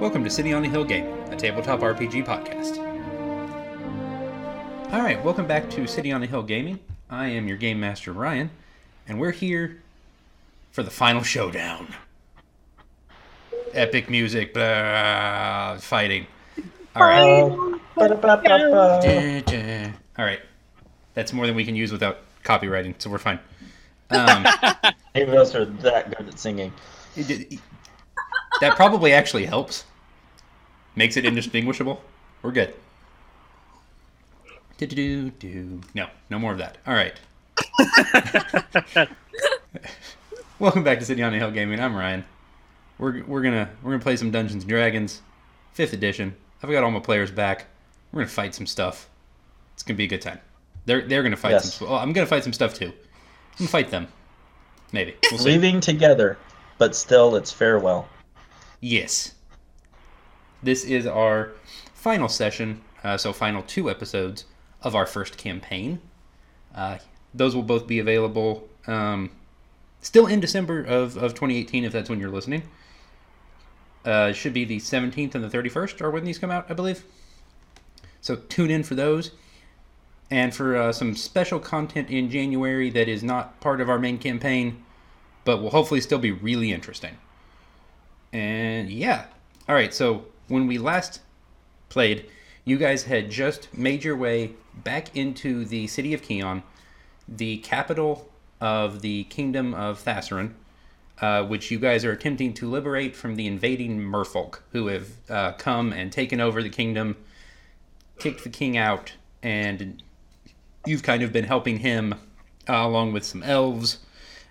Welcome to City on the Hill Gaming, a tabletop RPG podcast. All right, welcome back to City on the Hill Gaming. I am your game master Ryan, and we're here for the final showdown. Epic music, blah, fighting. Alright. Alright. That's more than we can use without copyrighting, so we're fine. Um, Neither of us are that good at singing. That probably actually helps. Makes it indistinguishable. We're good. Do-do-do-do. No, no more of that. All right. Welcome back to City on the Hill Gaming. I'm Ryan. We're, we're gonna we're gonna play some Dungeons and Dragons, fifth edition. I've got all my players back. We're gonna fight some stuff. It's gonna be a good time. They're they're gonna fight Yes. some. Oh, I'm gonna fight some stuff too. I'm gonna fight them. Maybe we'll see. Leaving together, but still it's farewell. Yes. This is our final session, uh, so final two episodes of our first campaign. Uh, those will both be available um, still in December of, of 2018, if that's when you're listening. Uh, should be the 17th and the 31st are when these come out, I believe. So tune in for those. And for uh, some special content in January that is not part of our main campaign, but will hopefully still be really interesting. And yeah. All right, so when we last played, you guys had just made your way back into the city of Keon, the capital of the kingdom of Thassarin, uh, which you guys are attempting to liberate from the invading merfolk who have uh, come and taken over the kingdom, kicked the king out, and you've kind of been helping him uh, along with some elves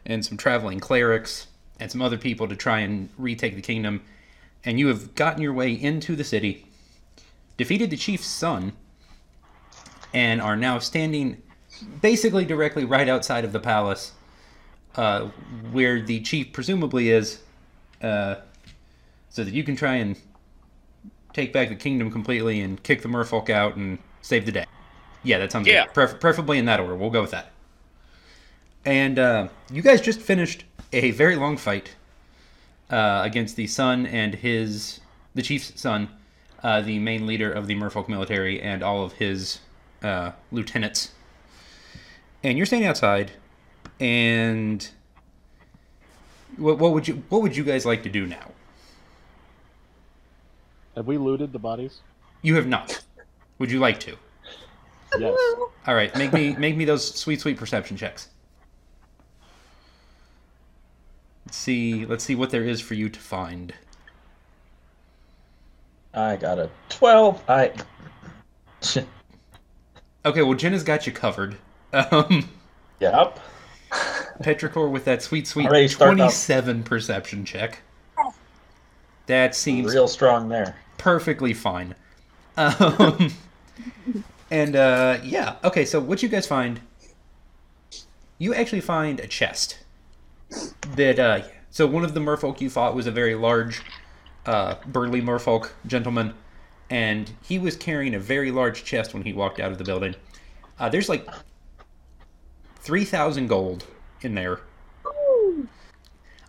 and some traveling clerics and some other people to try and retake the kingdom. And you have gotten your way into the city, defeated the chief's son, and are now standing basically directly right outside of the palace, uh, where the chief presumably is, uh, so that you can try and take back the kingdom completely and kick the merfolk out and save the day. Yeah, that sounds Yeah. good. Pref- preferably in that order. We'll go with that. And uh, you guys just finished a very long fight uh, against the son and his, the chief's son, uh, the main leader of the Merfolk military, and all of his uh, lieutenants. And you're standing outside, and what, what would you what would you guys like to do now? Have we looted the bodies? You have not. Would you like to? Yes. All right, make me make me those sweet sweet perception checks. Let's see. Let's see what there is for you to find. I got a 12. I. Okay, well Jenna's got you covered. Um, yep. Petrichor with that sweet sweet Already starting off- twenty-seven perception check. That seems Real strong there. perfectly fine. Um, and uh, yeah, okay. So what you guys find? You actually find a chest. That uh, so one of the merfolk you fought was a very large, uh, burly merfolk gentleman, and he was carrying a very large chest when he walked out of the building. Uh, there's like three thousand gold in there.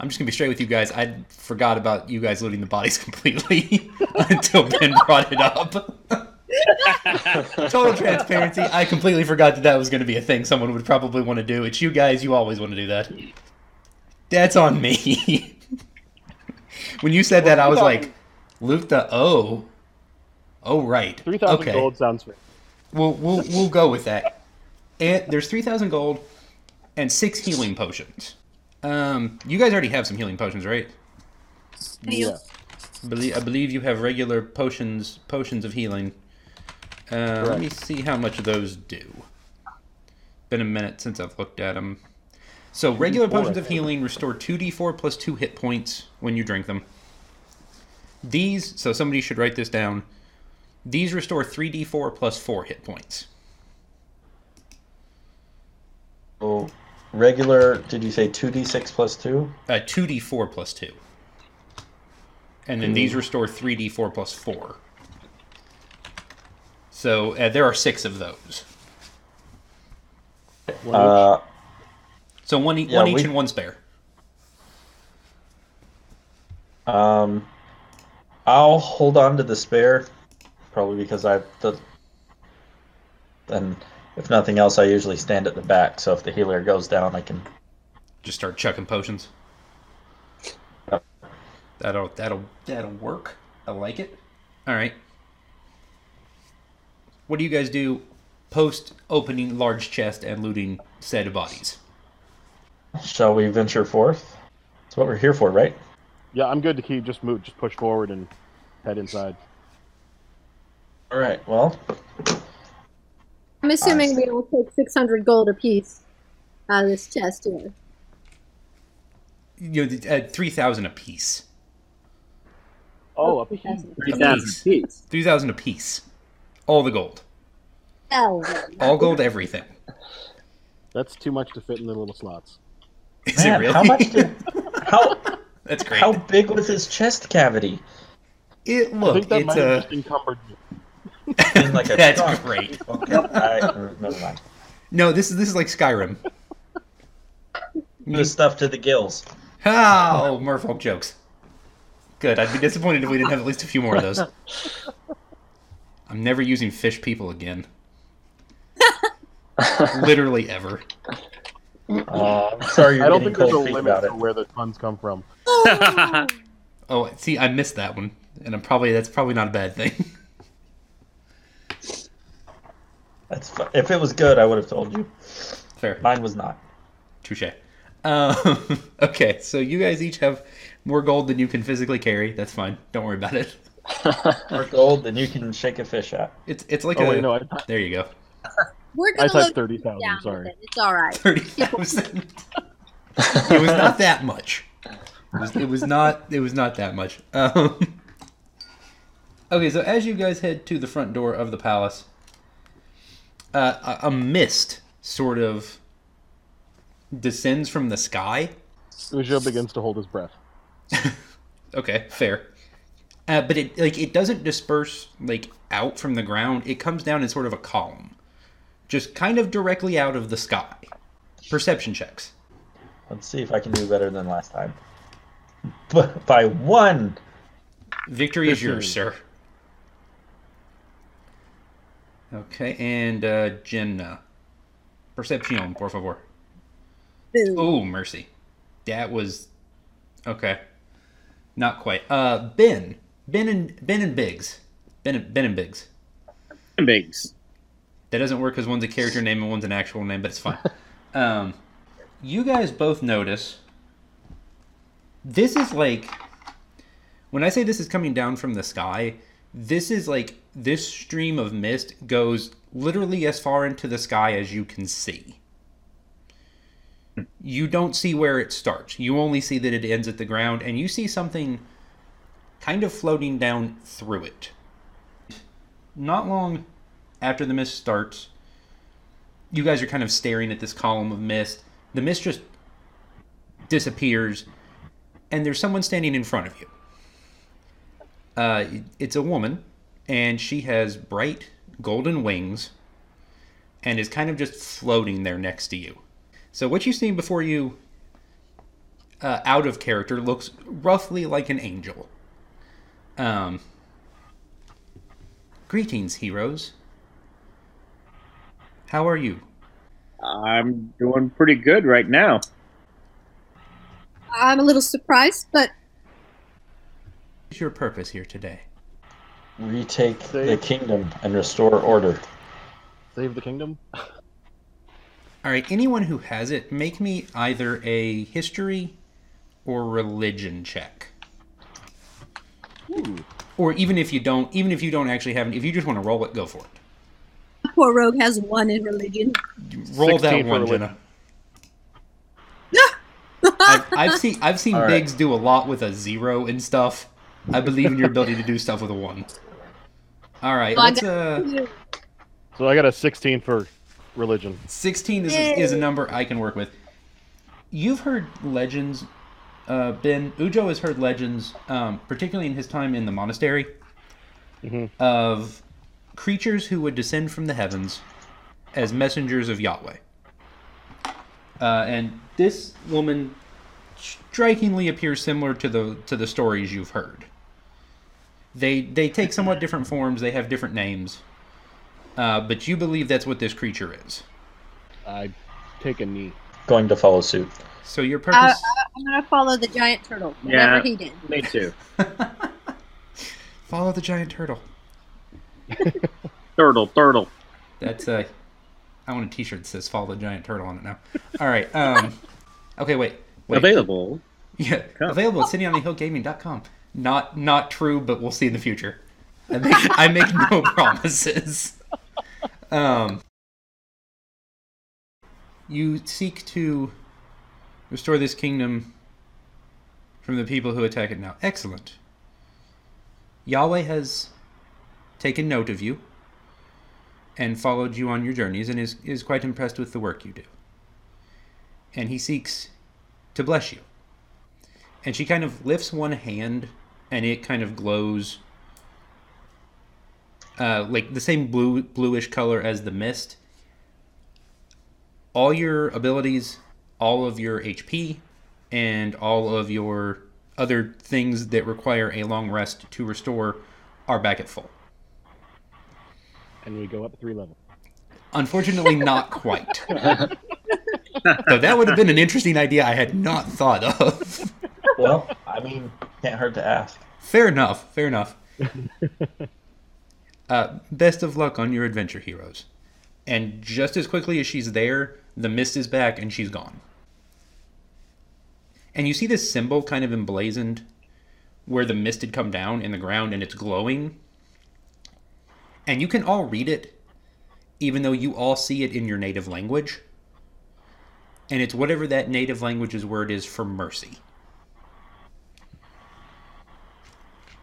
I'm just gonna be straight with you guys. I forgot about you guys looting the bodies completely until Ben brought it up. Total transparency. I completely forgot that that was going to be a thing someone would probably want to do. It's you guys. You always want to do that. That's on me. when you said that, I was like, loot the O. Oh right. Three thousand Okay. gold sounds fair. We'll we'll we'll go with that. And there's three thousand gold and six healing potions. Um, you guys already have some healing potions, right? Yeah. Believe, I believe you have regular potions potions of healing. Uh, let me see how much of those do. Been a minute since I've looked at them. So regular potions of healing restore two d4 plus two hit points when you drink them. These, so somebody should write this down. These restore three d4 plus four hit points. So, regular, did you say 2d6 plus 2? Uh, two d4 plus two. And then these restore three d4 plus four. So uh, there are six of those. One Uh, So one, e- Yeah, one each we- and one spare. um, I'll hold on to the spare, probably because I the. Then, if nothing else, I usually stand at the back. So if the healer goes down, I can. Just start chucking potions. Yep. That'll that'll that'll work. I like it. All right. What do you guys do post opening large chest and looting said bodies? Shall we venture forth? That's what we're here for, right? Yeah, I'm good to keep just move, just push forward and head inside. All right. Well, I'm assuming we all take 600 gold apiece out of this chest here. You know, uh, three thousand a piece. Oh, a piece. that's- Three thousand piece. Three thousand a piece. All the gold. Oh, All gold. Everything. That's too much to fit in the little slots. Is man, it really? how much did how That's great. how big was his chest cavity? it I look. think that It's might have a. just encumbered you. In like a That's trunk. great. Okay, I, never mind. No, this is this is like Skyrim. The stuff to the gills. Oh, Merfolk jokes. Good. I'd be disappointed if we didn't have at least a few more of those. I'm never using fish people again. Literally ever. Uh, I'm sorry you're I don't getting think there's a limit about to where the funds come from. Oh, see, I missed that one, and I'm probably that's probably not a bad thing. That's fu- if it was good, I would have told you. Fair. Mine was not. Touche. Um, okay, so you guys each have more gold than you can physically carry. That's fine. Don't worry about it. More gold than you can shake a fish at. It's it's like Oh a. wait, no, I, There you go. We're I gonna said look thirty down Sorry. it. It's all right. thirty thousand. it was not that much. It was, it was not. It was not that much. Um, okay, so as you guys head to the front door of the palace, uh, a, a mist sort of descends from the sky. Ujo begins to hold his breath. Okay, fair. Uh, but it like it doesn't disperse like out from the ground. It comes down in sort of a column, just kind of directly out of the sky. Perception checks. Let's see if I can do better than last time. But by one. Victory is yours, sir. Okay, and uh, Jenna. Perception, por favor. Oh, mercy. That was okay. Not quite. Uh, Ben, Ben and Ben and Biggs, Ben and, Ben and Biggs. Bigs. That doesn't work because one's a character name and one's an actual name, but it's fine. um, you guys both notice this is like when I say this is coming down from the sky. This is like this stream of mist goes literally as far into the sky as you can see. You don't see where it starts. You only see that it ends at the ground, and you see something kind of floating down through it. Not long after the mist starts, you guys are kind of staring at this column of mist. The mist just disappears, and there's someone standing in front of you. Uh, it's a woman, and she has bright golden wings and is kind of just floating there next to you. So, what you see before you, uh, out of character, looks roughly like an angel. Um, greetings, heroes. How are you? I'm doing pretty good right now. I'm a little surprised, but What's your purpose here today? Retake the kingdom and restore order. Save the kingdom. All right, anyone who has it, make me either a history or religion check. Ooh. Oh, Or even if you don't, even if you don't actually have it, if you just want to roll it, go for it. Poor rogue has one in religion. Roll that one. Jenna. I've, I've seen I've seen All right. Biggs do a lot with a zero and stuff. I believe in your ability to do stuff with a one. All right, Well, let's uh, So I got a 16 for religion. sixteen is Yay. is a number I can work with. You've heard legends, uh, Ben Ujo has heard legends, um, particularly in his time in the monastery, Mhm. of creatures who would descend from the heavens as messengers of Yahweh. Uh, and this woman strikingly appears similar to the to the stories you've heard. They they take somewhat different forms. They have different names, uh, but you believe that's what this creature is. I take a knee. Going to follow suit. So your I, purpose. I'm gonna follow the giant turtle. Yeah. He did. Me too. Follow the giant turtle. Turtle, turtle. That's uh, I want a T-shirt that says "Follow the giant turtle" on it now. All right. Um, okay. Wait. Wait. Available. Yeah, Come. available at cityonthehillgaming.com. Not not true, but we'll see in the future. I make, I make no promises. Um, you seek to restore this kingdom from the people who attack it now. Excellent. Yahweh has taken note of you and followed you on your journeys and is, is quite impressed with the work you do. And he seeks to bless you. And she kind of lifts one hand and it kind of glows uh, like the same blue bluish color as the mist. All your abilities all of your hp and all of your other things that require a long rest to restore are back at full And we go up three levels. unfortunately not quite so that would have been an interesting idea i had not thought of Well, I mean, can't hurt to ask. Fair enough. Fair enough. uh, best of luck on your adventure, heroes. And just as quickly as she's there, the mist is back and she's gone. And you see this symbol kind of emblazoned where the mist had come down in the ground and it's glowing. And you can all read it, even though you all see it in your native language. And it's whatever that native language's word is for mercy.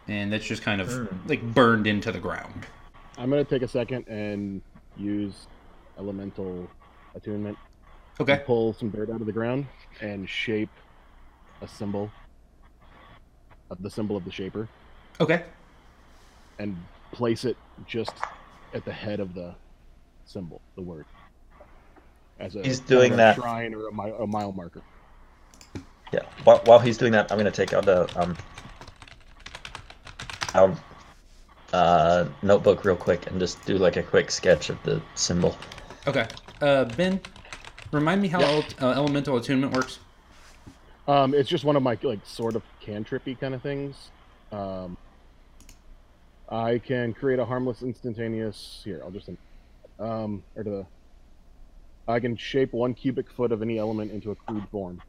And that's just kind of Hmm. like burned into the ground. I'm gonna take a second and use elemental attunement. Okay. Pull some dirt out of the ground and shape a symbol of the symbol of the shaper Okay. and place it just at the head of the symbol, the word. As a He's doing a that. shrine or a mile, a mile marker. Yeah. While, while he's doing that, I'm gonna take out a um, our uh, notebook real quick and just do like a quick sketch of the symbol. Okay. Uh, Ben, remind me how Yeah. el- uh, elemental attunement works. Um, it's just one of my like sort of cantrippy kind of things. Um, I can create a harmless instantaneous. Here, I'll just um, or to the. I can shape one cubic foot of any element into a crude form.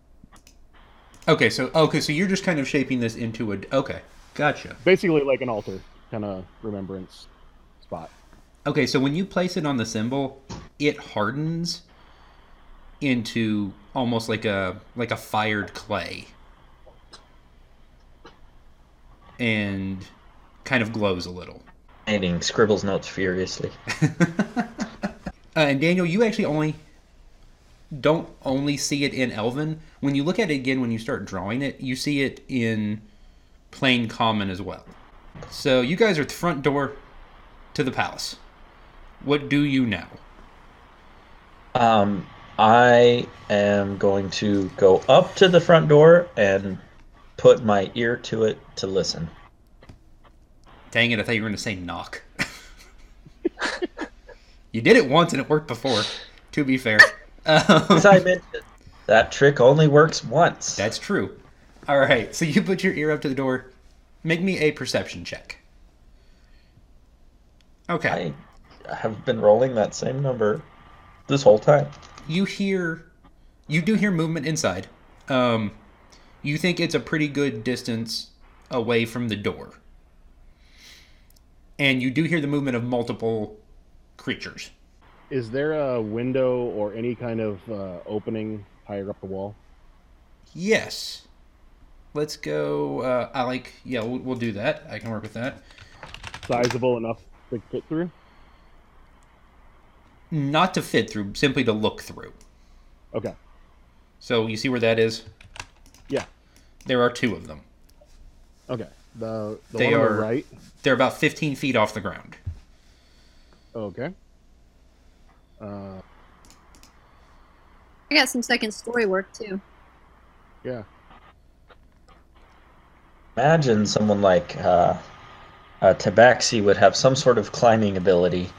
Okay, so okay, so you're just kind of shaping this into a. Okay, gotcha. Basically, like an altar kind of remembrance spot. Okay, so when you place it on the symbol, it hardens into almost like a like a fired clay, and kind of glows a little. Painting scribbles notes furiously. Uh, and Daniel, you actually only don't only see it in Elven. When you look at it again, when you start drawing it, you see it in plain common as well. So you guys are at the front door to the palace. What do you now? Um, I am going to go up to the front door and put my ear to it to listen. Dang it! I thought you were going to say knock. you did it once and it worked before. To be fair, As I mentioned, that trick only works once. that's true. All right, so you put your ear up to the door. Make me a perception check. Okay. I have been rolling that same number this whole time. you hear you do hear movement inside um you think it's a pretty good distance away from the door and you do hear the movement of multiple creatures Is there a window or any kind of uh, opening higher up the wall? yes let's go uh i like yeah we'll, we'll do that i can work with that Sizable enough to fit through? not to fit through simply to look through Okay. so you see where that is Yeah. there are two of them Okay. The the They one on are- the right. they're about 15 feet off the ground Okay. Uh, I got some second story work too. yeah. Imagine someone like uh, uh, Tabaxi would have some sort of climbing ability.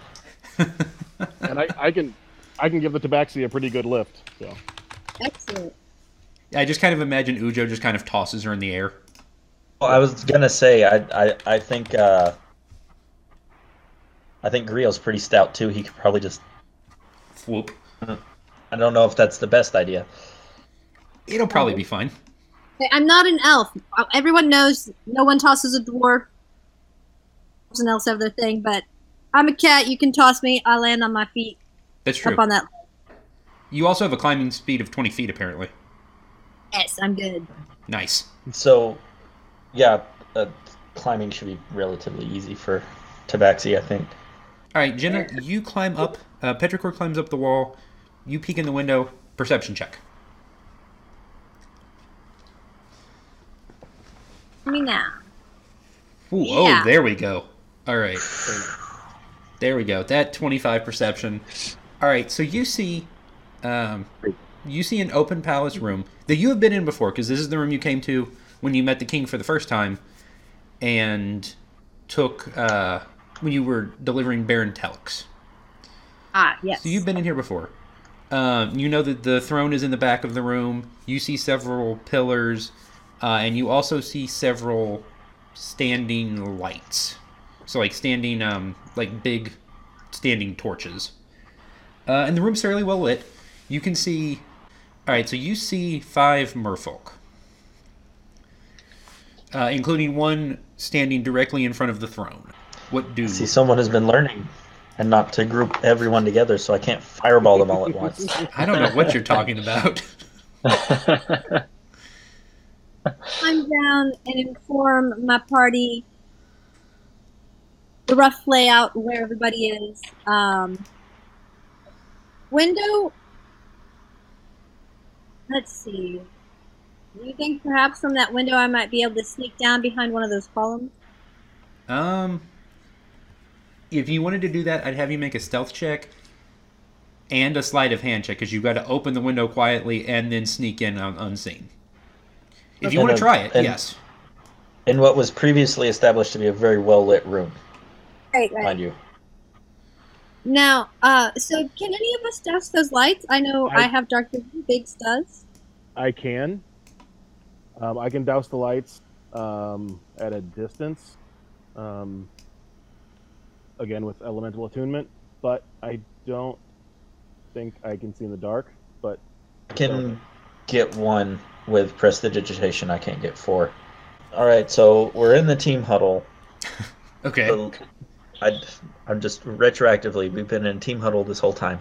and I, I can I can give the Tabaxi a pretty good lift. So Excellent. I just kind of imagine Ujo just kind of tosses her in the air. Well, I was gonna say, I, I, I think, uh, I think Griot's pretty stout too. He could probably just. Whoop. I don't know if that's the best idea. It'll probably be fine. I'm not an elf. Everyone knows no one tosses a dwarf. Elves and elves have their thing, but I'm a cat. You can toss me. I land on my feet That's true. up on that. You also have a climbing speed of 20 feet, apparently. Yes, I'm good. Nice. So, yeah, uh, climbing should be relatively easy for Tabaxi, I think. All right, Jenna, you climb up. Uh, Petrichor climbs up the wall. You peek in the window. Perception check. Me now. Ooh, Yeah. Oh, there we go. All right. There we go. That 25 perception. All right, so you see um, you see an open palace room that you have been in before because this is the room you came to when you met the king for the first time and took uh, when you were delivering Baron Telix. Ah, yes. So you've been in here before. Um, you know that the throne is in the back of the room. You see several pillars, uh, and you also see several standing lights. So like standing, um, like big standing torches. Uh, and the room's fairly well lit. You can see. All right, so you see five merfolk, uh, including one standing directly in front of the throne. What do See, someone has been learning and not to group everyone together so I can't fireball them all at once. I don't know what you're talking about. climb down and inform my party the rough layout where everybody is. Um, window. Let's see. Do you think perhaps from that window I might be able to sneak down behind one of those columns? Um, if you wanted to do that, I'd have you make a stealth check and a sleight of hand check because you've got to open the window quietly and then sneak in un- unseen. If you And want to try it, and- yes. In what was previously established to be a very well lit room, Right, right. mind you. Now, uh, so can any of us douse those lights? I know I, I- have dark vision. Biggs does. I can. Um, I can douse the lights um, at a distance. Um, again with elemental attunement, but I don't think I can see in the dark. But I can get one with prestidigitation. I can't get four. All right, so we're in the team huddle. Okay. So I, I'm just retroactively. We've been in team huddle this whole time.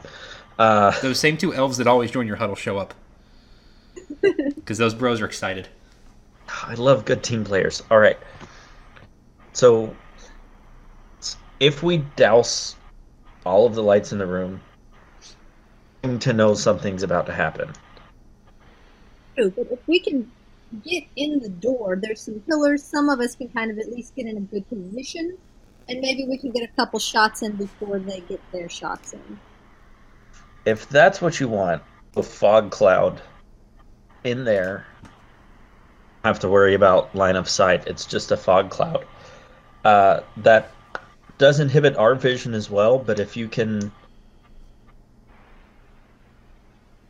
Uh, Those same two elves that always join your huddle show up. Because those bros are excited. I love good team players. All right. So if we douse all of the lights in the room, to know something's about to happen. True, but if we can get in the door, there's some pillars. Some of us can kind of at least get in a good position, and maybe we can get a couple shots in before they get their shots in. If that's what you want, a fog cloud in there, have to worry about line of sight. It's just a fog cloud. Uh, that does inhibit our vision as well, but if you can.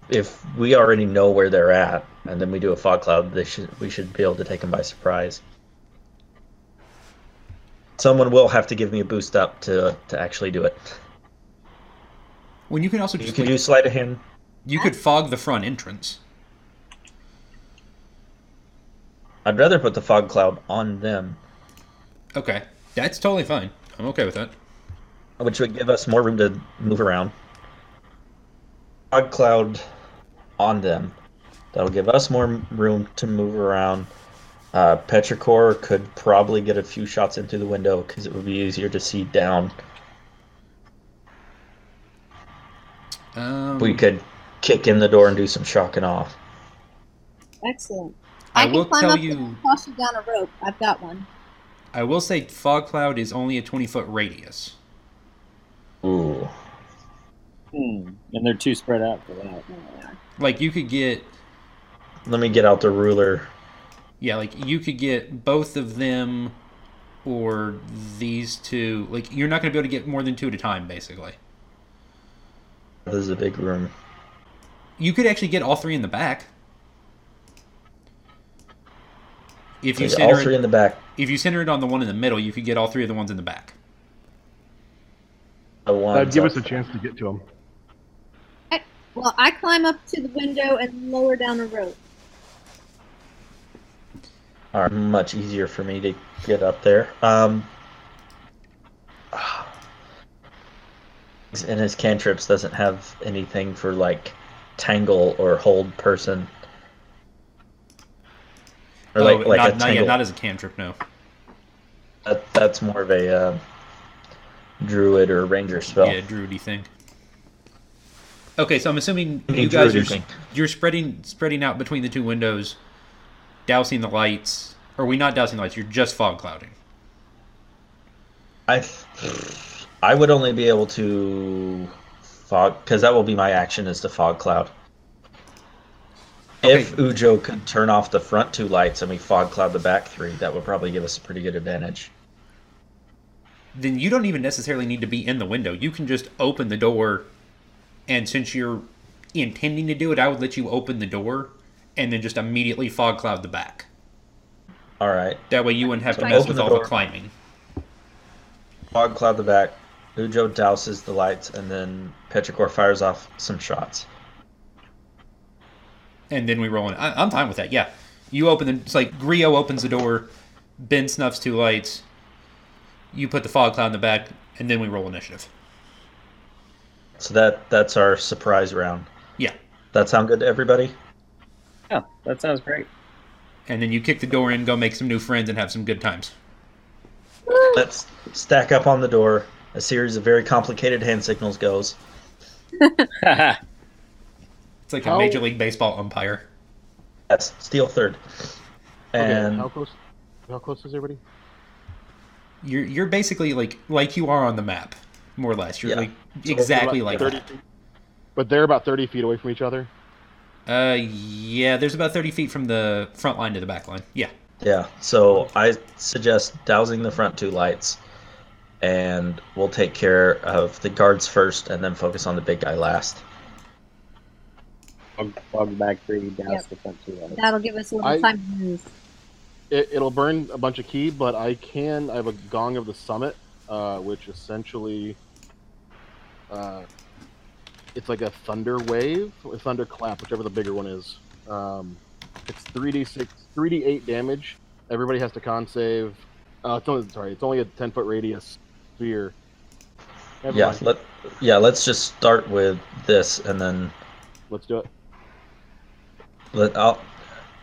If we already know where they're at, and then we do a fog cloud, they should we should be able to take them by surprise. Someone will have to give me a boost up to to actually do it. When you can also just You can like, do sleight of hand. you could fog the front entrance. I'd rather put the fog cloud on them, Okay, that's totally fine. I'm okay with that. which would give us more room to move around. Fog cloud on them. That'll give us more room to move around. Uh, Petrichor could probably get a few shots in through the window because it would be easier to see down. Um, We could kick in the door and do some shocking off. Excellent. I I, can will climb tell up you- and toss you down a rope. I've got one. I will say fog cloud is only a 20 foot radius. Ooh. Hmm. And they're too spread out for that. There we are. Like you could get Let me get out the ruler. Yeah, like you could get both of them or these two. Like you're not going to be able to get more than two at a time, basically. This is a big room. You could actually get all three in the back. If you Okay, center all three it, in the back. if you center it on the one in the middle, you could get all three of the ones in the back. The ones That'd give us a chance to get to them. Well, I climb up to the window and lower down a rope. are much easier for me to get up there. Um, and his cantrips doesn't have anything for like tangle or hold person. Or like, oh, like not, a not, yeah, not as a cantrip, no. that, that's more of a uh, druid or ranger spell. Yeah, druidy thing. Okay, so I'm assuming you guys are thing. you're spreading spreading out between the two windows, dousing the lights. Or are we not dousing the lights? You're just fog clouding. I I would only be able to fog because that will be my action is to fog cloud. If Ujo could turn off the front two lights and we fog cloud the back three, that would probably give us a pretty good advantage. Then you don't even necessarily need to be in the window. You can just open the door, and since you're intending to do it, I would let you open the door, and then just immediately fog cloud the back. All right, That way you wouldn't have to So mess with the all the climbing. fog cloud the back. Ujo douses the lights, and then Petrichor fires off some shots. And then we roll in. I, I'm fine with that. Yeah, you open the. It's like Grio opens the door, Ben snuffs two lights. You put the fog cloud in the back, and then we roll initiative. So that that's our surprise round. Yeah, That sound good to everybody? Yeah, that sounds great. and then you kick the door in, go make some new friends, and have some good times. Let's stack up on the door. A series of very complicated hand signals goes. It's like a Major League Baseball umpire. Yes, steal third. Okay, how close? How close is everybody? You're you're basically like like you are on the map, more or less. You're Yeah. like So exactly About like 30 that. feet? But they're about thirty feet away from each other. Uh, yeah. There's about thirty feet from the front line to the back line. Yeah. Yeah, so I suggest dousing the front two lights, and we'll take care of the guards first, and then focus on the big guy last. Fog, fog back three, douse Yep. the front two lights. That'll give us a little I- time to move. It, it'll burn a bunch of ki, but I can. I have a gong of the summit, uh, which essentially, uh, it's like a thunder wave, a thunder clap, whichever the bigger one is. Um, it's three d six, three d eight damage. Everybody has to con save. Uh, it's only sorry, it's only a ten foot radius sphere. Never yeah, let yeah, let's just start with this, and then let's do it. Let I'll,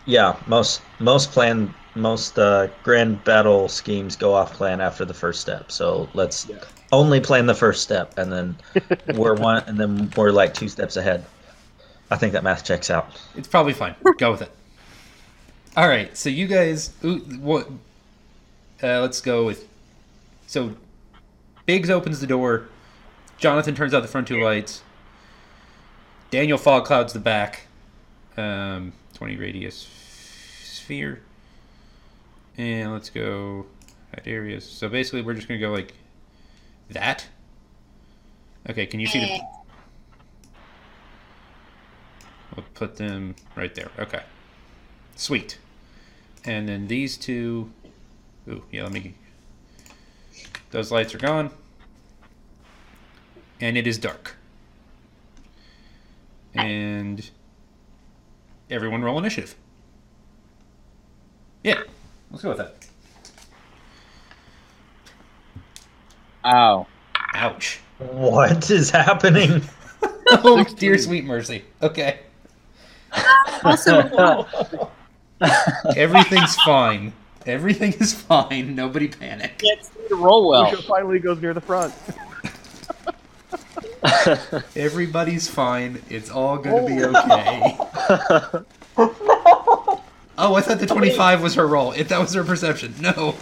yeah, most most plan most uh, grand battle schemes go off plan after the first step. So let's Yeah. only plan the first step, and then we're one, and then we're like two steps ahead. I think that math checks out. It's probably fine. Go with it. All right. So you guys, ooh, what? Uh, let's go with. So, Biggs opens the door. Jonathan turns out the front two lights. Daniel fog clouds the back. Um, twenty radius sphere. And let's go at areas. So basically, we're just gonna go like that. Okay. Can you see the? We'll put them right there. Okay. Sweet. And then these two. Ooh, yeah, let me. Those lights are gone. And it is dark. And everyone roll initiative. Yeah, let's go with that. Ow. Ouch. What is happening? Oh, dear sweet mercy. Okay. Also, Everything's fine. Everything is fine. Nobody panic. Can't see to roll well. Lucia finally goes near the front. Everybody's fine. It's all going to be okay. Oh, I thought the 25 was her roll. If that was her perception. No.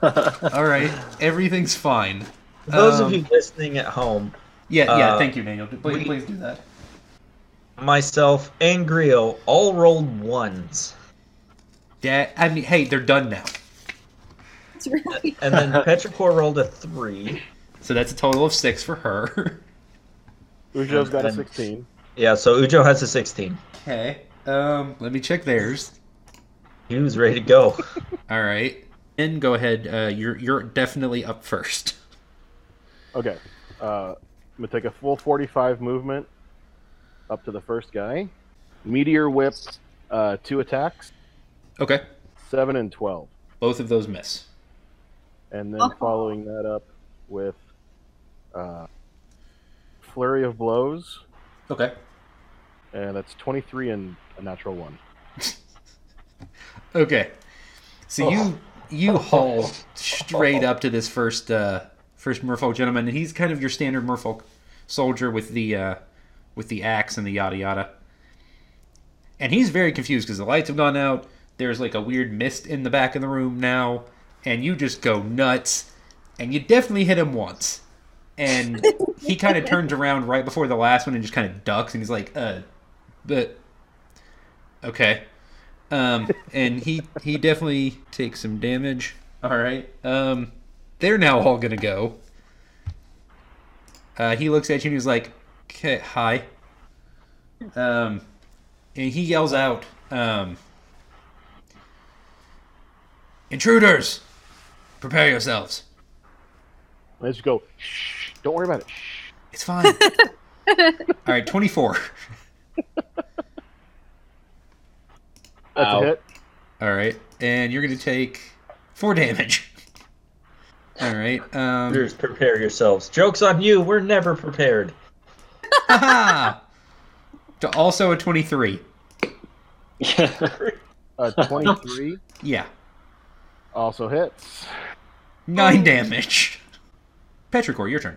All right. Everything's fine. Those Um, of you listening at home, Yeah, yeah. uh, thank you, Daniel. Please, we- please do that. myself, and Grio all rolled ones. Dad, I mean, hey, they're done now. That's right. And then Petrichor rolled a three. So that's a total of six for her. Ujo's got a And- 16. Yeah, so Ujo has a 16. Okay. Um, let me check theirs. He was ready to go. All right. And go ahead. Uh, you're you're definitely up first. Okay. Uh, I'm gonna take a full 45 movement up to the first guy. Meteor whip, uh, two attacks, Okay. seven and 12, Both of those miss. and then Oh. following that up with uh, flurry of blows, Okay. and that's 23 and a natural one. Okay. So you you haul straight up to this first uh, first merfolk gentleman, and he's kind of your standard merfolk soldier with the uh, with the axe and the yada yada. And he's very confused because the lights have gone out. There's like a weird mist in the back of the room now, and you just go nuts. And you definitely hit him once, and he kind of turns around right before the last one and just kind of ducks, and he's like, "Uh, but okay." Um, and he he definitely takes some damage. All right. Um, they're now all gonna go. Uh, he looks at you and he's like, "Okay, hi." Um, and he yells out, um, "Intruders, prepare yourselves. And I just go, shh, don't worry about it. Shh. It's fine." all right, twenty-four. That's Ow. a hit. All right, and you're gonna take four damage. All right. Um, Just prepare yourselves. Joke's on you. We're never prepared. haha! To also a twenty-three. Uh, 23 Yeah. also hits. Nine damage. Petrichor, your turn.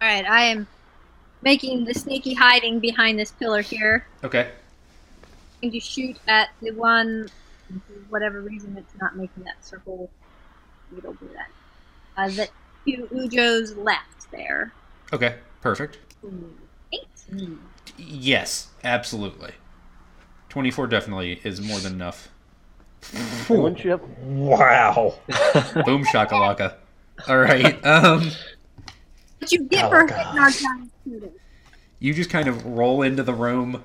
All right, I am making the sneaky hiding behind this pillar here. Okay. going to shoot at the one, for whatever reason it's not making that circle. It'll do that. Uh, that to Ujo's left there. Okay. Perfect. Ooh, Eight. Yes, absolutely. 24 definitely is more than enough. And wouldn't you have Wow. Boom shakalaka. All right. Um, What you get Oh, for hitting our student. you just kind of roll into the room,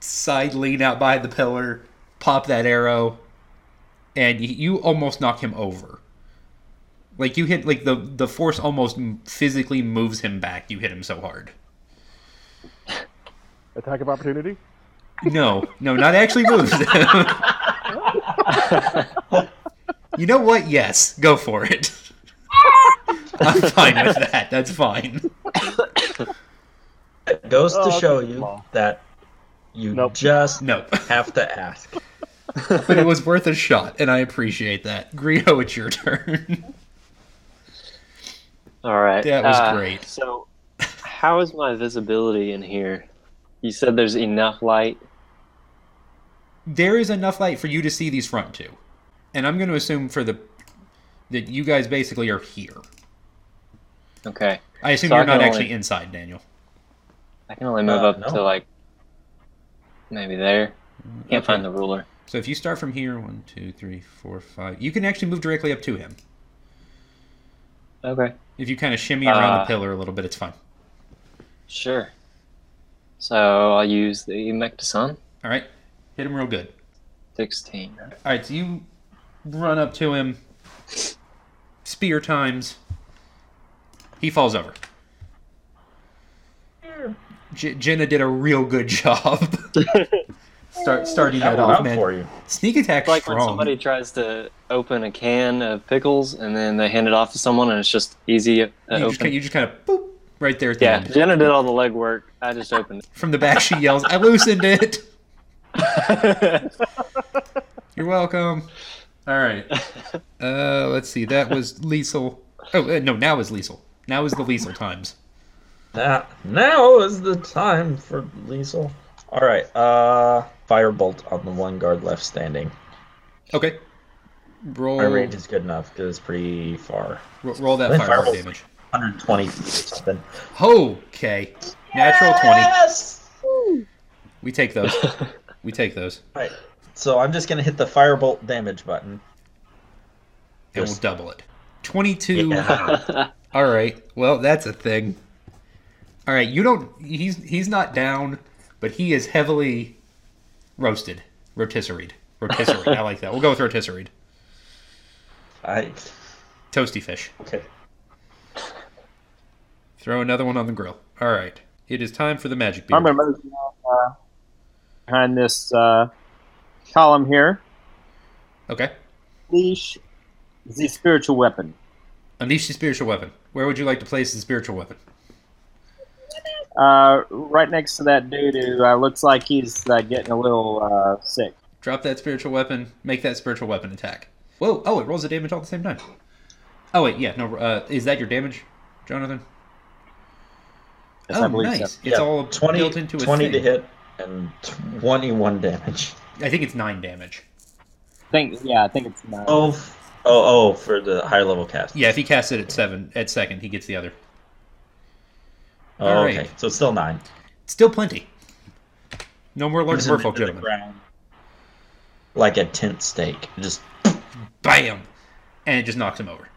side lean out by the pillar, pop that arrow, and you almost knock him over. Like you hit, like the the force almost physically moves him back. You hit him so hard. attack of opportunity? No, no, not actually moves. you know what? Yes, go for it. I'm fine with that. That's fine. It goes Oh, to I'll show take you ball. that you Nope. just No, have to ask. but it was worth a shot, and I appreciate that. Greedo, it's your turn. All right. That was uh, great. So, how is my visibility in here? You said there's enough light. there is enough light for you to see these front two, and I'm going to assume for the that you guys basically are here. Okay. I assume So you're not actually only- inside, Daniel. I can only move Uh, up no. to like maybe there. Can't find the ruler. So if you start from here, one, two, three, four, five, you can actually move directly up to him. Okay. If you kind of shimmy around the Uh, pillar a little bit, it's fine. Sure. So I'll use the Mectasun. All right, hit him real good. 16. All right, so you run up to him, spear times. He falls over. J- Jenna did a real good job. Start starting that That off, man. for you. Sneak attack It's like when somebody tries to open a can of pickles and then they hand it off to someone and it's just easy uh, you, just, open. you just kind of boop right there at the Yeah, end. Jenna did all the legwork. I just opened From the back, she yells, "I loosened it." it. You're welcome. All right. Uh, let's see. That was lethal. Oh uh, no, now is lethal. Now is the lethal times. Now, now is the time for Liesel. All right. Uh, firebolt on the one guard left standing. Okay. Roll. My range is good enough because it's pretty far. ro- roll that Then fireball firebolt. damage. 120 feet or something. Okay. Natural twenty. Yes! We take those. We take those. Right. So I'm just gonna hit the firebolt damage button. and we'll double it. 22. Yeah. All right. Well, that's a thing. All right, you don't he's he's not down, but he is heavily roasted, rotisseried. Rotisserie. I like that. We'll go with rotisserie. I Toasty fish. okay. Throw another one on the grill. All right. It is time for the Magic Beard. I'm going to move uh, behind this uh, column here. Okay. Leash the spiritual weapon. Unleash the spiritual weapon. Where would you like to place the spiritual weapon? Uh, right next to that dude who uh, looks like he's uh, getting a little uh, sick. Drop that spiritual weapon. Make that spiritual weapon attack. Whoa! Oh, it rolls the damage all at the same time. Oh wait, yeah. No. Uh, is that your damage, Jonathan? Yes, I oh, believe nice. so. It's Yeah, all 20, built into a 20 thing. to hit and 21 damage. I think it's nine damage. think, yeah, I think it's nine. Oh, f- oh, oh, for the higher level cast. Yeah, if he casts it at seven at second, he gets the other. Oh, All okay. right. So it's still nine. Still plenty. No more large Puts him merfolk, gentlemen. ground Like a tent stake. Just Bam! And it just knocks him over.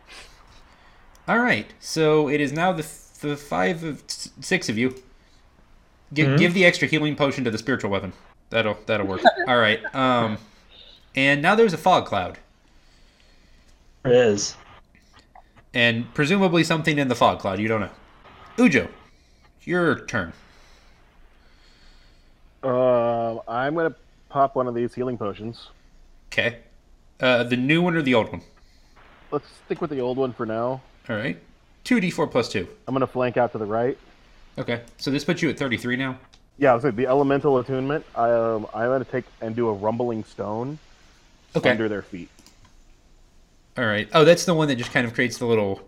All right, so it is now the, f- the five of s- six of you. Give, Mhm. give the extra healing potion to the spiritual weapon. That'll that'll work. All right. Um, and now there's a fog cloud, there it is. and presumably something in the fog cloud. You don't know. Ujo, your turn. Uh, I'm gonna pop one of these healing potions. Okay. Uh, the new one or the old one? Let's stick with the old one for now. All right. Two d four plus two. I'm gonna flank out to the right. Okay. So this puts you at thirty three now. Yeah, I was like the elemental attunement. I, um, I'm gonna take and do a rumbling stone Okay. under their feet. All right. Oh, that's the one that just kind of creates the little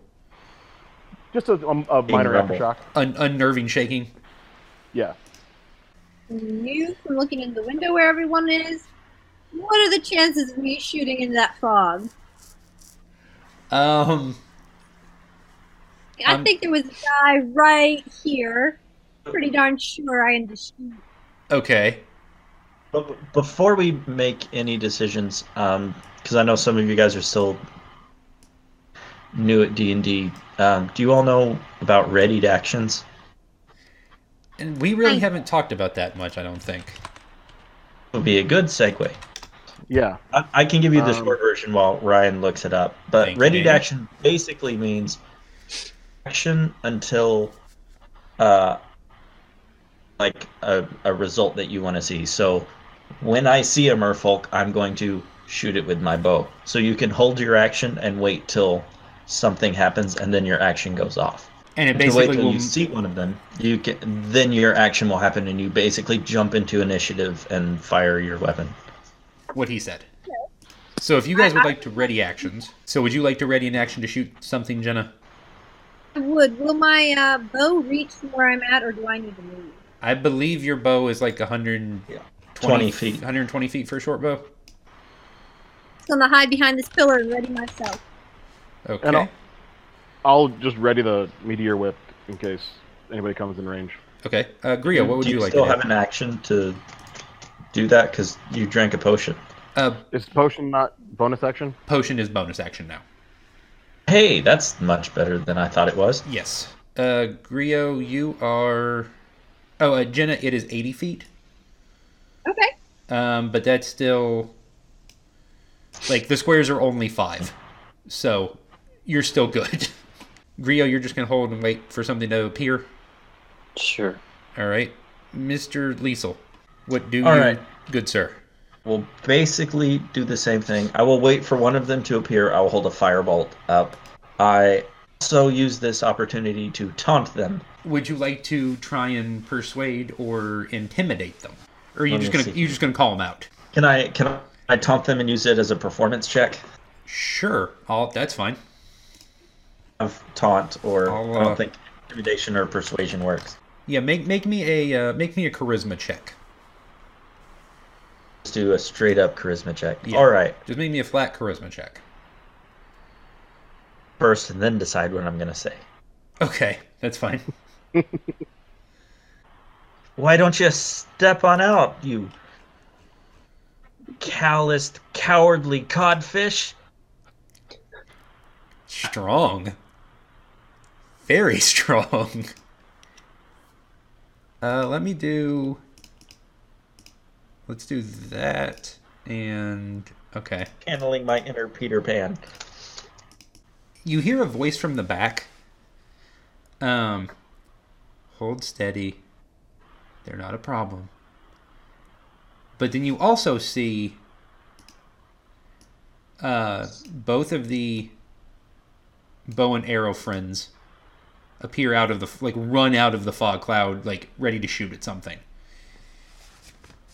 Just a, um, a minor rumble. aftershock. un- unnerving shaking. Yeah. You from looking in the window where everyone is. What are the chances of me shooting into that fog? Um. I Um, think there was a guy right here. Pretty darn sure I am the shoot. Okay. But before we make any decisions, because I know some of you guys are still new at D and D, um, do you all know about readied actions? And we really Hi. haven't talked about that much, I don't think. Would be a good segue. Yeah. I, I can give you the Um, short version while Ryan looks it up. But Thank you, readied action basically means action until uh, like a, a result that you want to see. So when I see a merfolk, I'm going to shoot it with my bow. So you can hold your action and wait till something happens, and then your action goes off. And it If you wait basically till will. you see one of them, you can then your action will happen, and you basically jump into initiative and fire your weapon. What he said. So if you guys would like to ready actions, so would you like to ready an action to shoot something, Jenna? I would. Will my uh, bow reach where I'm at, or do I need to move? I believe your bow is like 120 20 feet. 120 feet for a short bow. I'm gonna hide behind this pillar and ready myself. Okay. And I'll, I'll just ready the meteor whip in case anybody comes in range. Okay. Uh, Grio, what would you like to do you, you like still to have do? an action to do that because you drank a potion? Uh, Is potion not bonus action? potion is bonus action now. Hey, that's much better than I thought it was. Yes. Uh, Grio, you are. Oh, uh, Jenna, it is 80 feet. Okay. Um, but that's still like the squares are only five, so you're still good. Grio, you're just gonna hold and wait for something to appear. Sure. All right, Mister Liesel, what do All you, right. good sir? We'll basically do the same thing. I will wait for one of them to appear. I will hold a firebolt up. I also use this opportunity to taunt them. Would you like to try and persuade or intimidate them, or are you Let just gonna see. you just gonna call them out? Can I can I taunt them and use it as a performance check? Sure, I'll, that's fine. Of taunt, or I'll, I uh, don't think intimidation or persuasion works. Yeah, make make me a uh, make me a charisma check. Let's do a straight up charisma check. Yeah. All right, Just make me a flat charisma check. first, and then decide what I'm gonna say. Okay, that's fine. Why don't you step on out, you calloused, cowardly codfish? Strong. Very strong. Uh, let me do. Let's do that and okay. Channeling my inner Peter Pan. You hear a voice from the back. Um, hold steady. They're not a problem. But then you also see uh, both of the bow and arrow friends appear out of the like run out of the fog cloud like ready to shoot at something.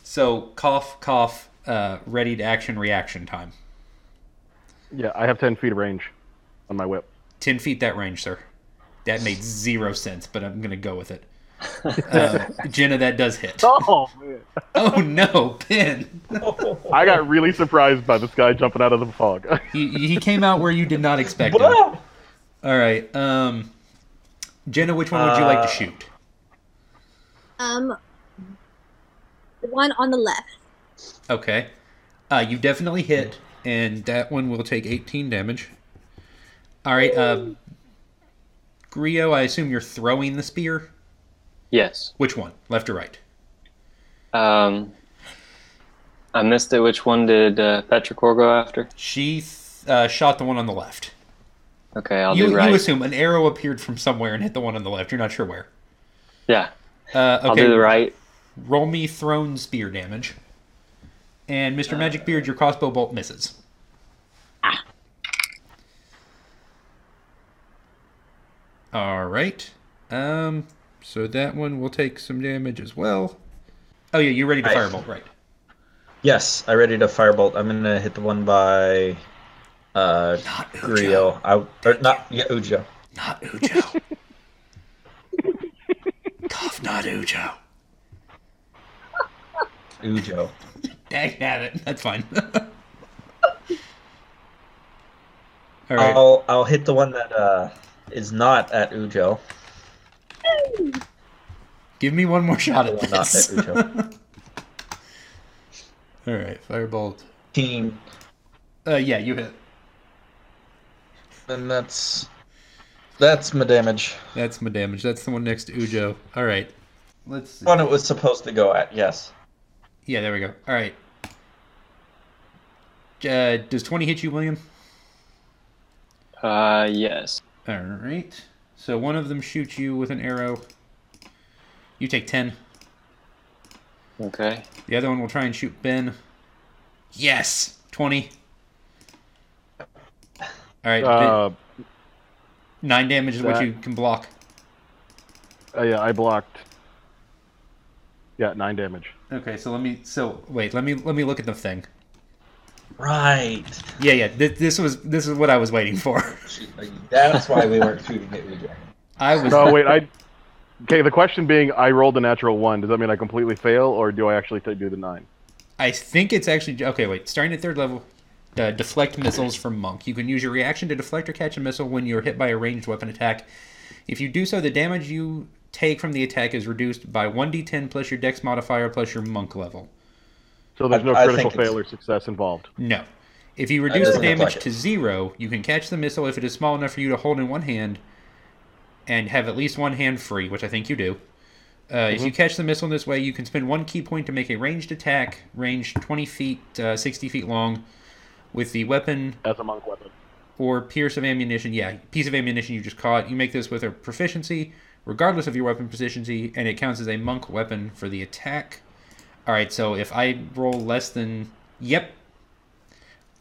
So cough cough uh, ready to action reaction time. Yeah, I have ten feet of range on my whip. 10 feet that range sir. That made zero sense but i'm gonna go with it. Uh, jenna that does hit. Oh man! oh no pin I got really surprised by this guy jumping out of the fog. he, he came out where you did not expect him. All right um jenna which one would you like to Uh, shoot Um, the one on the left. Okay. Uh, you definitely hit, and that one will take 18 damage. All right. Uh, Grio, I assume you're throwing the spear. Yes. Which one? Left or right? Um, I missed it. Which one did uh, Petrichor go after? She th- uh, shot the one on the left. Okay, I'll you, do right. you assume an arrow appeared from somewhere and hit the one on the left. You're not sure where. yeah, Uh, I'll okay. do the right. Roll me thrown spear damage. And Mr. Magic Beard, your crossbow bolt misses. Ah. All right. Um. So that one will take some damage as well. Oh yeah, you're ready to Right. firebolt, right? Yes, I ready to firebolt. I'm gonna hit the one by uh Not Grio. I or not yeah, Ujo. Not Ujo. Cough, not Ujo. Ujo. Dang have it. That's fine. All right. I'll I'll hit the one that uh is not at Ujo. Give me one more shot at one not at Ujo. All right, firebolt. Team Uh, yeah, you hit. And that's that's my damage. That's my damage. That's the one next to Ujo. All right. Let's see. One it was supposed to go at, yes. Yeah, there we go. All right. Uh, does 20 hit you, William? Uh, yes. All right. So one of them shoots you with an arrow. You take 10. Okay. The other one will try and shoot Ben. Yes! 20. All right. Uh, Nine damage is what you can block. uh, yeah, I blocked. Yeah, nine damage. Okay, so let me. So wait, let me let me look at the thing. Right. Yeah, yeah. This, this was this is what I was waiting for. That's why we weren't shooting at Ujo. I was. No, wait, I. Okay, the question being, I rolled a natural one. Does that mean I completely fail, or do I actually do the nine? I think it's actually okay. Wait, starting at third level, uh, deflect missiles from monk. You can use your reaction to deflect or catch a missile when you're hit by a ranged weapon attack. If you do so, the damage you take from the attack is reduced by one d10 plus your dex modifier plus your monk level. So there's no I critical think it's- fail or success involved. No. If you reduce the damage like to zero, you can catch the missile if it is small enough for you to hold in one hand and have at least one hand free, which I think you do. Uh, If you catch the missile in this way, you can spend one ki point to make a ranged attack, range 20 feet, uh, 60 feet long, with the weapon As a monk weapon. or pierce of ammunition. Yeah, piece of ammunition you just caught. You make this with a proficiency, regardless of your weapon proficiency, and it counts as a monk weapon for the attack. All right, so if I roll less than, yep,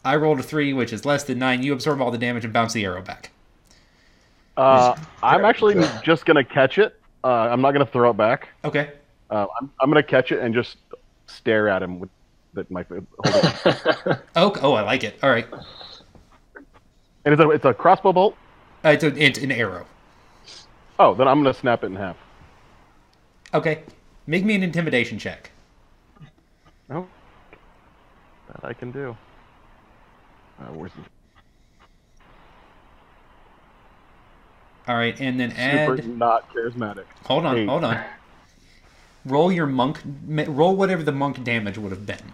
I rolled a three, which is less than nine. You absorb all the damage and bounce the arrow back. Uh, I'm actually just gonna catch it. Uh, I'm not gonna throw it back. Okay. Uh, I'm, I'm gonna catch it and just stare at him with that my hold it. Oh, oh, I like it. All right. And it's a it's a crossbow bolt. Uh, it's, a, it's an arrow. Oh, then I'm gonna snap it in half. Okay. Make me an intimidation check. Oh, that I can do. Uh, where's the All right, and then add. super not charismatic? Hold on, Eight. hold on. Roll your monk. Roll whatever the monk damage would have been.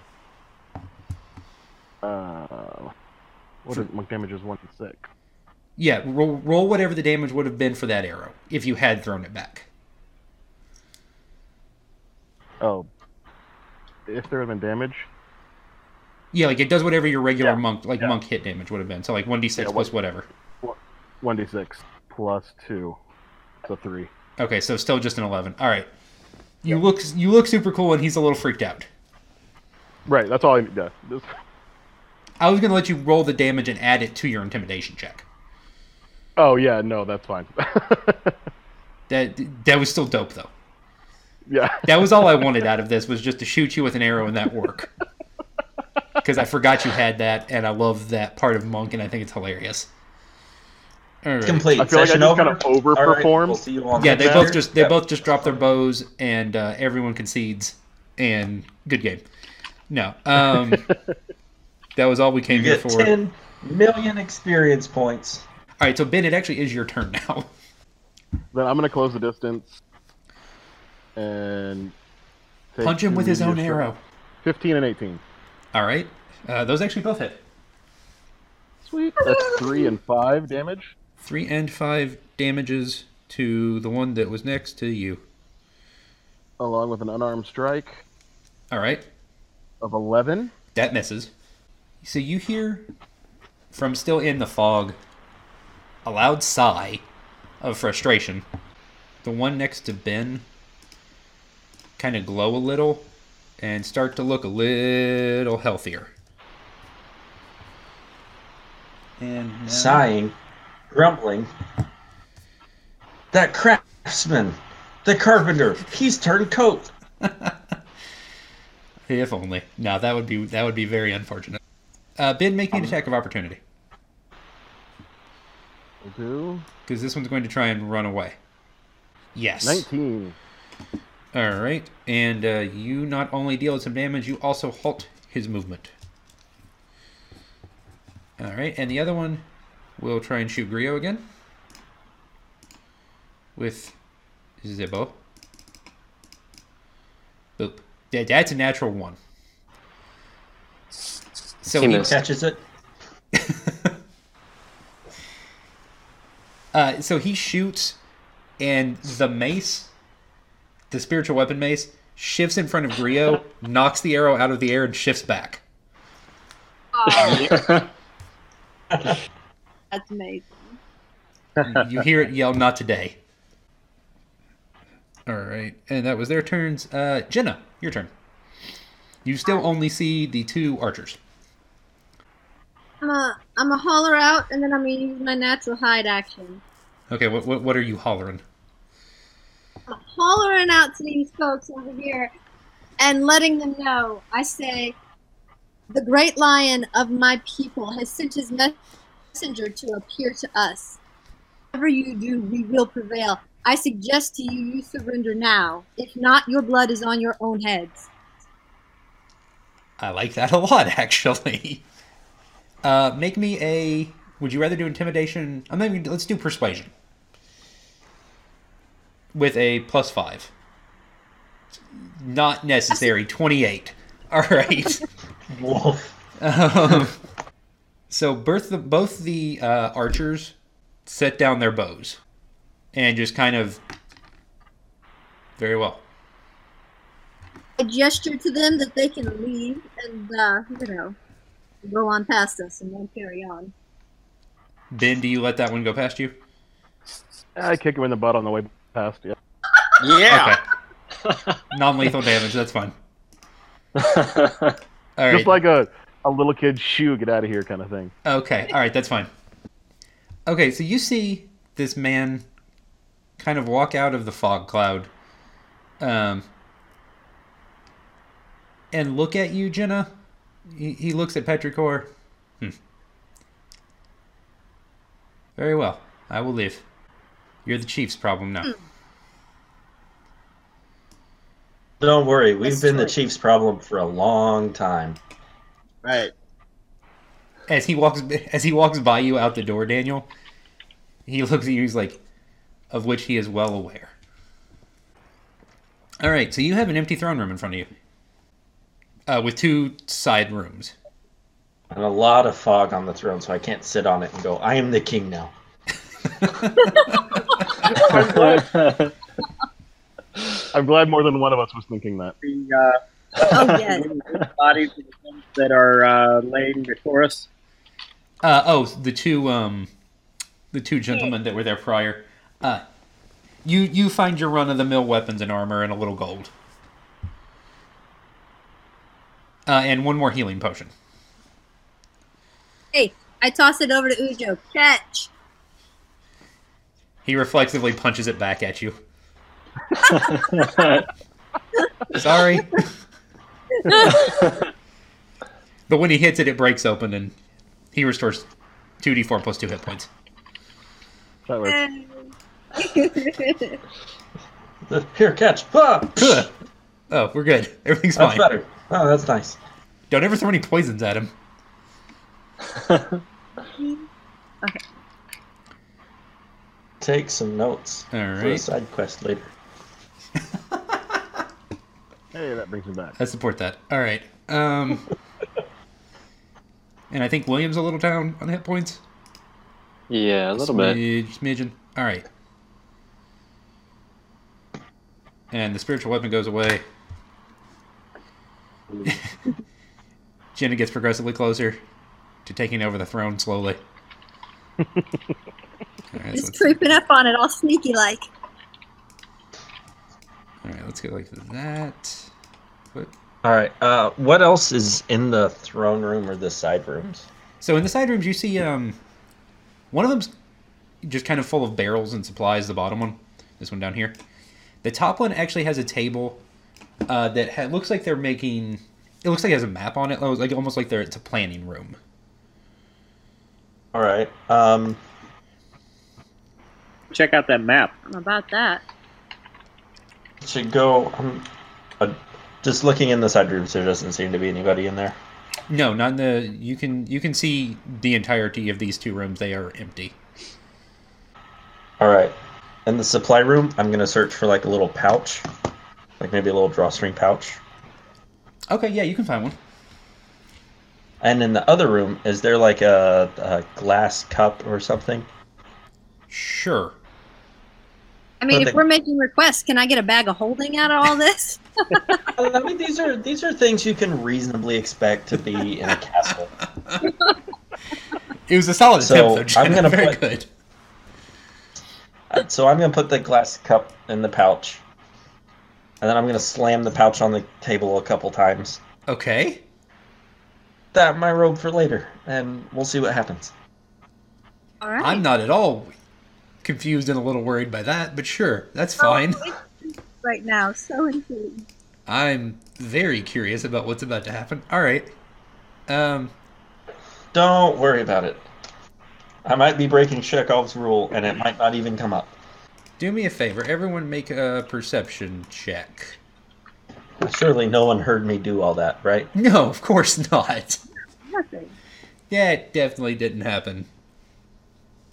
Uh, what is monk damage is one to six. Yeah, roll, roll whatever the damage would have been for that arrow if you had thrown it back. Oh, if there had been damage, Yeah, like it does whatever your regular Yeah, monk like yeah. monk hit damage would have been. So like one d six plus whatever. one d six plus two, so three. Okay, so still just an eleven. All right. You look you look super cool, and he's a little freaked out. Right, that's all I. Yeah, I was gonna let you roll the damage and add it to your intimidation check. Oh yeah, no, that's fine. That that was still dope though. yeah, That was all I wanted out of this was just to shoot you with an arrow and that work. Because I forgot you had that, and I love that part of monk, and I think it's hilarious. All right. Complete. I feel like I Session just over. kind of All right, overperformed. we'll see you all Yeah, next they time. both just they Yeah. both just drop their bows, and uh, everyone concedes, and good game. No, um, that was all we came You here get for. 10 million experience points. All right, so Ben, it actually is your turn now. Then I'm gonna close the distance and Punch him with his own medium arrow. Fifteen and eighteen. All right, uh, those actually both hit. Sweet. That's three and five damage. Three and five damages to the one that was next to you. along with an unarmed strike All right, of 11. that misses. So you hear from still in the fog a loud sigh of frustration. The one next to Ben kind of glow a little and start to look a little healthier. And now- Sighing, grumbling. That craftsman, the carpenter, he's turned coat. If only. No, that would be that would be very unfortunate. Uh, ben, make me an attack of opportunity Will do. because this one's going to try and run away. Yes. 19. All right, and uh, you not only deal some damage, you also halt his movement. All right, and the other one will try and shoot Grio again with Zibbo. Boop. Yeah, that's a natural one. So He he. Catches it. uh, so he shoots, and the mace, the spiritual weapon mace, shifts in front of Grio, knocks the arrow out of the air, and shifts back. Oh, that's amazing. you hear it yell, "Not today!" All right, and that was their turns. Uh, Jenna, your turn. You still only see the two archers. I'm a, I'm a holler out, and then I'm gonna use my natural hide action. Okay, what what, what are you hollering? I'm hollering out to these folks over here, and letting them know. I say, the great lion of my people has sent his messenger to appear to us. Whatever you do, we will prevail. I suggest to you, you surrender now. If not, your blood is on your own heads. I like that a lot, actually. Uh, make me a. Would you rather do intimidation? I'm maybe let's do persuasion with a plus five. Not necessary. Twenty-eight. All right. Wolf. Um, so both the both the uh, archers set down their bows and just kind of very well. I gesture to them that they can leave and, uh, you know, go on past us and won't carry on. Ben, do you let that one go past you? I kick him in the butt on the way past. Yeah. yeah. Okay. Non-lethal damage. That's fine. All right. Just like a, a little kid's shoe, get out of here kind of thing. Okay, all right, that's fine. Okay, so you see this man kind of walk out of the fog cloud, um, and look at you, Jenna. He, he looks at Petrichor. Hmm. Very well. I will leave. You're the chief's problem now. Don't worry, we've That's been the chief's problem for a long time. Right. As he walks, as he walks by you out the door, Daniel, he looks at you. He's like, of which he is well aware. All right, so you have an empty throne room in front of you, uh, with two side rooms. And a lot of fog on the throne, so I can't sit on it and go, I am the king now. I'm glad, more than one of us was thinking that. The, uh, Oh yes. bodies of the ones that are uh, laying before us. Uh, oh, the two um, the two gentlemen that were there prior. Uh, you you find your run of the mill weapons and armor and a little gold. Uh, and one more healing potion. Hey, I toss it over to Ujo. Catch. He reflexively punches it back at you. Sorry. but when he hits it, it breaks open and he restores 2d4 plus 2 hit points. That works. Here, catch. Ah, oh, we're good. Everything's that's fine. better. Oh, that's nice. Don't ever throw any poisons at him. Take some notes All for a side quest later. Hey, that brings me back. I support that. All right. Um, and I think William's a little down on hit points. yeah, a little bit. Smidge, smidgen. All right. And the spiritual weapon goes away. Jenna gets progressively closer to taking over the throne slowly. All right, so Just let's, creeping up on it, all sneaky like. All right, let's go like that. What? All right. Uh, what else is in the throne room or the side rooms? So in the side rooms, you see um, one of them's just kind of full of barrels and supplies. The bottom one, this one down here. The top one actually has a table uh, that ha- looks like they're making. It looks like it has a map on it, like almost like they're it's a planning room. All right. Um, Check out that map. I'm about that. Should go. Um, uh, just looking in the side rooms, there doesn't seem to be anybody in there. No, not in the. You can you can see the entirety of these two rooms. They are empty. All right. In the supply room, I'm gonna search for like a little pouch, like maybe a little drawstring pouch. Okay, yeah, you can find one. And in the other room, is there like a, a glass cup or something? Sure. I mean, Well, if they- we're making requests, can I get a bag of holding out of all this? I mean, these are these are things you can reasonably expect to be in a castle. It was a solid So, attempt, though. I'm gonna Very put- good. Uh, So I'm gonna put the glass cup in the pouch, and then I'm gonna slam the pouch on the table a couple times. Okay. That my robe for later, and we'll see what happens. All right. I'm not at all confused and a little worried by that, but sure, that's fine. Oh, right now, so intrigued. I'm very curious about what's about to happen. All right. Um, Don't worry about it. I might be breaking Chekhov's rule, and it might not even come up. do me a favor. Everyone make a perception check. Surely no one heard me do all that, right? No, of course not. Nothing. Yeah, it definitely didn't happen.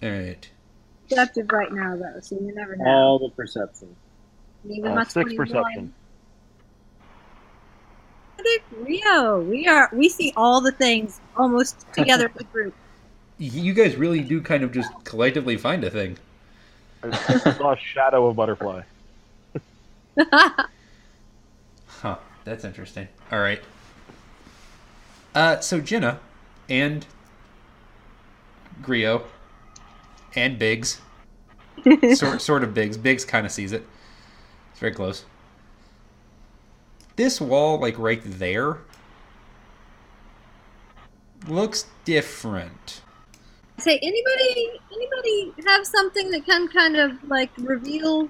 All right. Deceptive right now, though, so you never know. All the perception. Even Uh, my six 21. perception. Look at Grio, we are we see all the things almost together as a group. You guys really do kind of just collectively find a thing. I saw a shadow of butterfly. Huh. That's interesting. All right. Uh, so Jenna and Grio and Biggs, sort sort of Biggs. Biggs kind of sees it. It's very close. This wall, like right there, looks different. Say anybody anybody have something that can kind of like reveal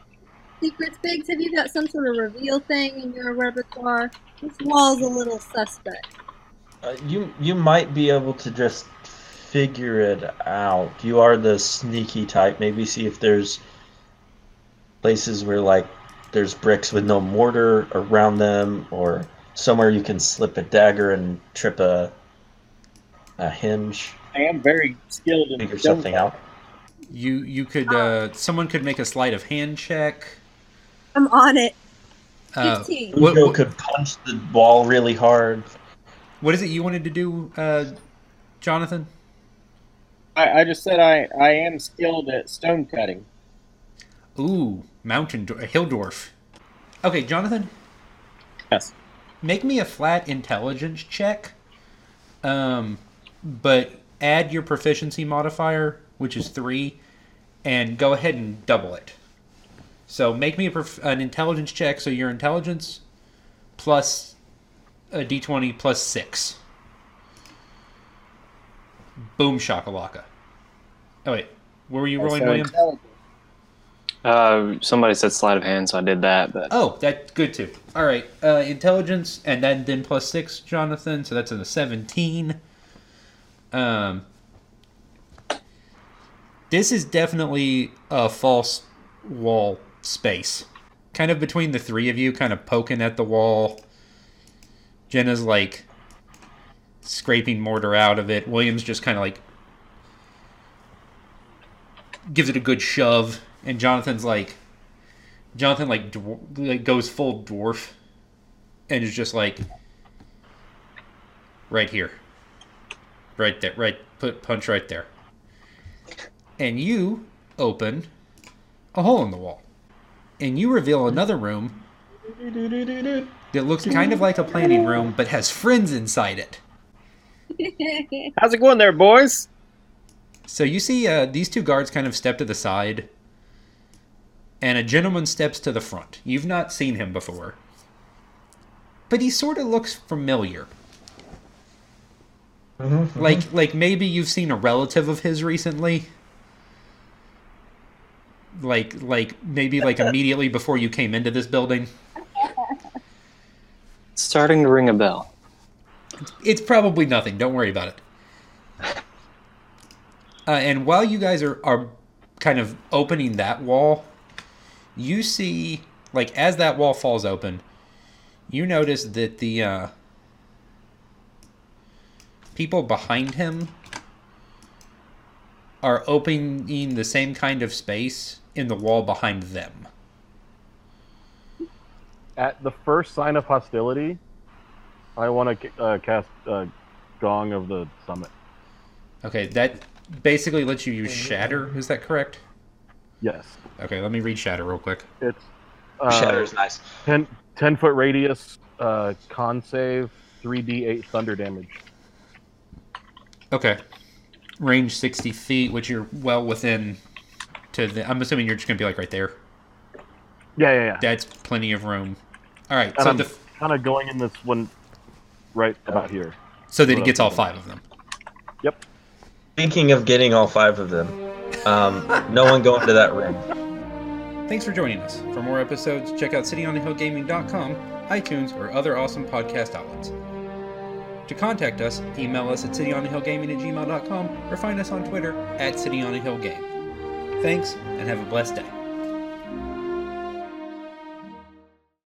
secrets, Biggs? Have you got some sort of reveal thing in your repertoire? This wall's a little suspect. Uh, you you might be able to just figure it out. You are the sneaky type. Maybe see if there's places where like there's bricks with no mortar around them, or somewhere you can slip a dagger and trip a a hinge. I am very skilled in Figure something cutting. out. You you could uh, someone could make a sleight of hand check. I'm on it. Uh, Fifteen. what, what, could punch the wall really hard. what is it you wanted to do, uh, Jonathan? I, I just said I, I am skilled at stone cutting. Ooh, mountain dwar- hill dwarf. Okay, Jonathan, Yes. make me a flat intelligence check. Um, but add your proficiency modifier, which is three, and go ahead and double it. So make me a prof- an intelligence check. So your intelligence plus a d20 plus six. Boom shakalaka. Oh wait, what were you rolling, William? Uh, somebody said sleight of hand, so I did that. But Oh, that's good too. All right, uh, intelligence, and then then plus six, Jonathan. So that's in the seventeen. Um, this is definitely a false wall space, kind of between the three of you, kind of poking at the wall. Jenna's like scraping mortar out of it. William's just kind of like gives it a good shove, and Jonathan's like. Jonathan like, dwar- like goes full dwarf, and is just like right here, right there, right put punch right there, and you open a hole in the wall, and you reveal another room that looks kind of like a planning room, but has friends inside it. How's it going there, boys? So you see uh, these two guards kind of step to the side, and a gentleman steps to the front. You've not seen him before, but he sort of looks familiar. Like, like maybe you've seen a relative of his recently. Like, like maybe like immediately before you came into this building. starting to ring a bell. It's probably nothing. Don't worry about it. Uh, and while you guys are, are kind of opening that wall, you see, like, as that wall falls open, you notice that the uh, people behind him are opening the same kind of space in the wall behind them. At the first sign of hostility, I want to uh, cast uh, Gong of the Summit. Okay, that basically lets you use Shatter. Is that correct? Yes. Okay, let me read Shatter real quick. It's uh, Shatter is nice. 10, 10 foot radius, uh, con save, 3d8 thunder damage. Okay. Range 60 feet, which you're well within to the. I'm assuming you're just going to be like right there. Yeah, yeah, yeah. That's plenty of room. All right. And So, I'm the, kind of going in this one right about here. so that he gets all five of them. Yep. Speaking of getting all five of them, um, no one go into that room. Thanks for joining us. For more episodes, check out cityonthehillgaming.com, iTunes, or other awesome podcast outlets. To contact us, email us at cityonthehillgaming at gmail.com or find us on Twitter at cityonthehillgame. Thanks, and have a blessed day.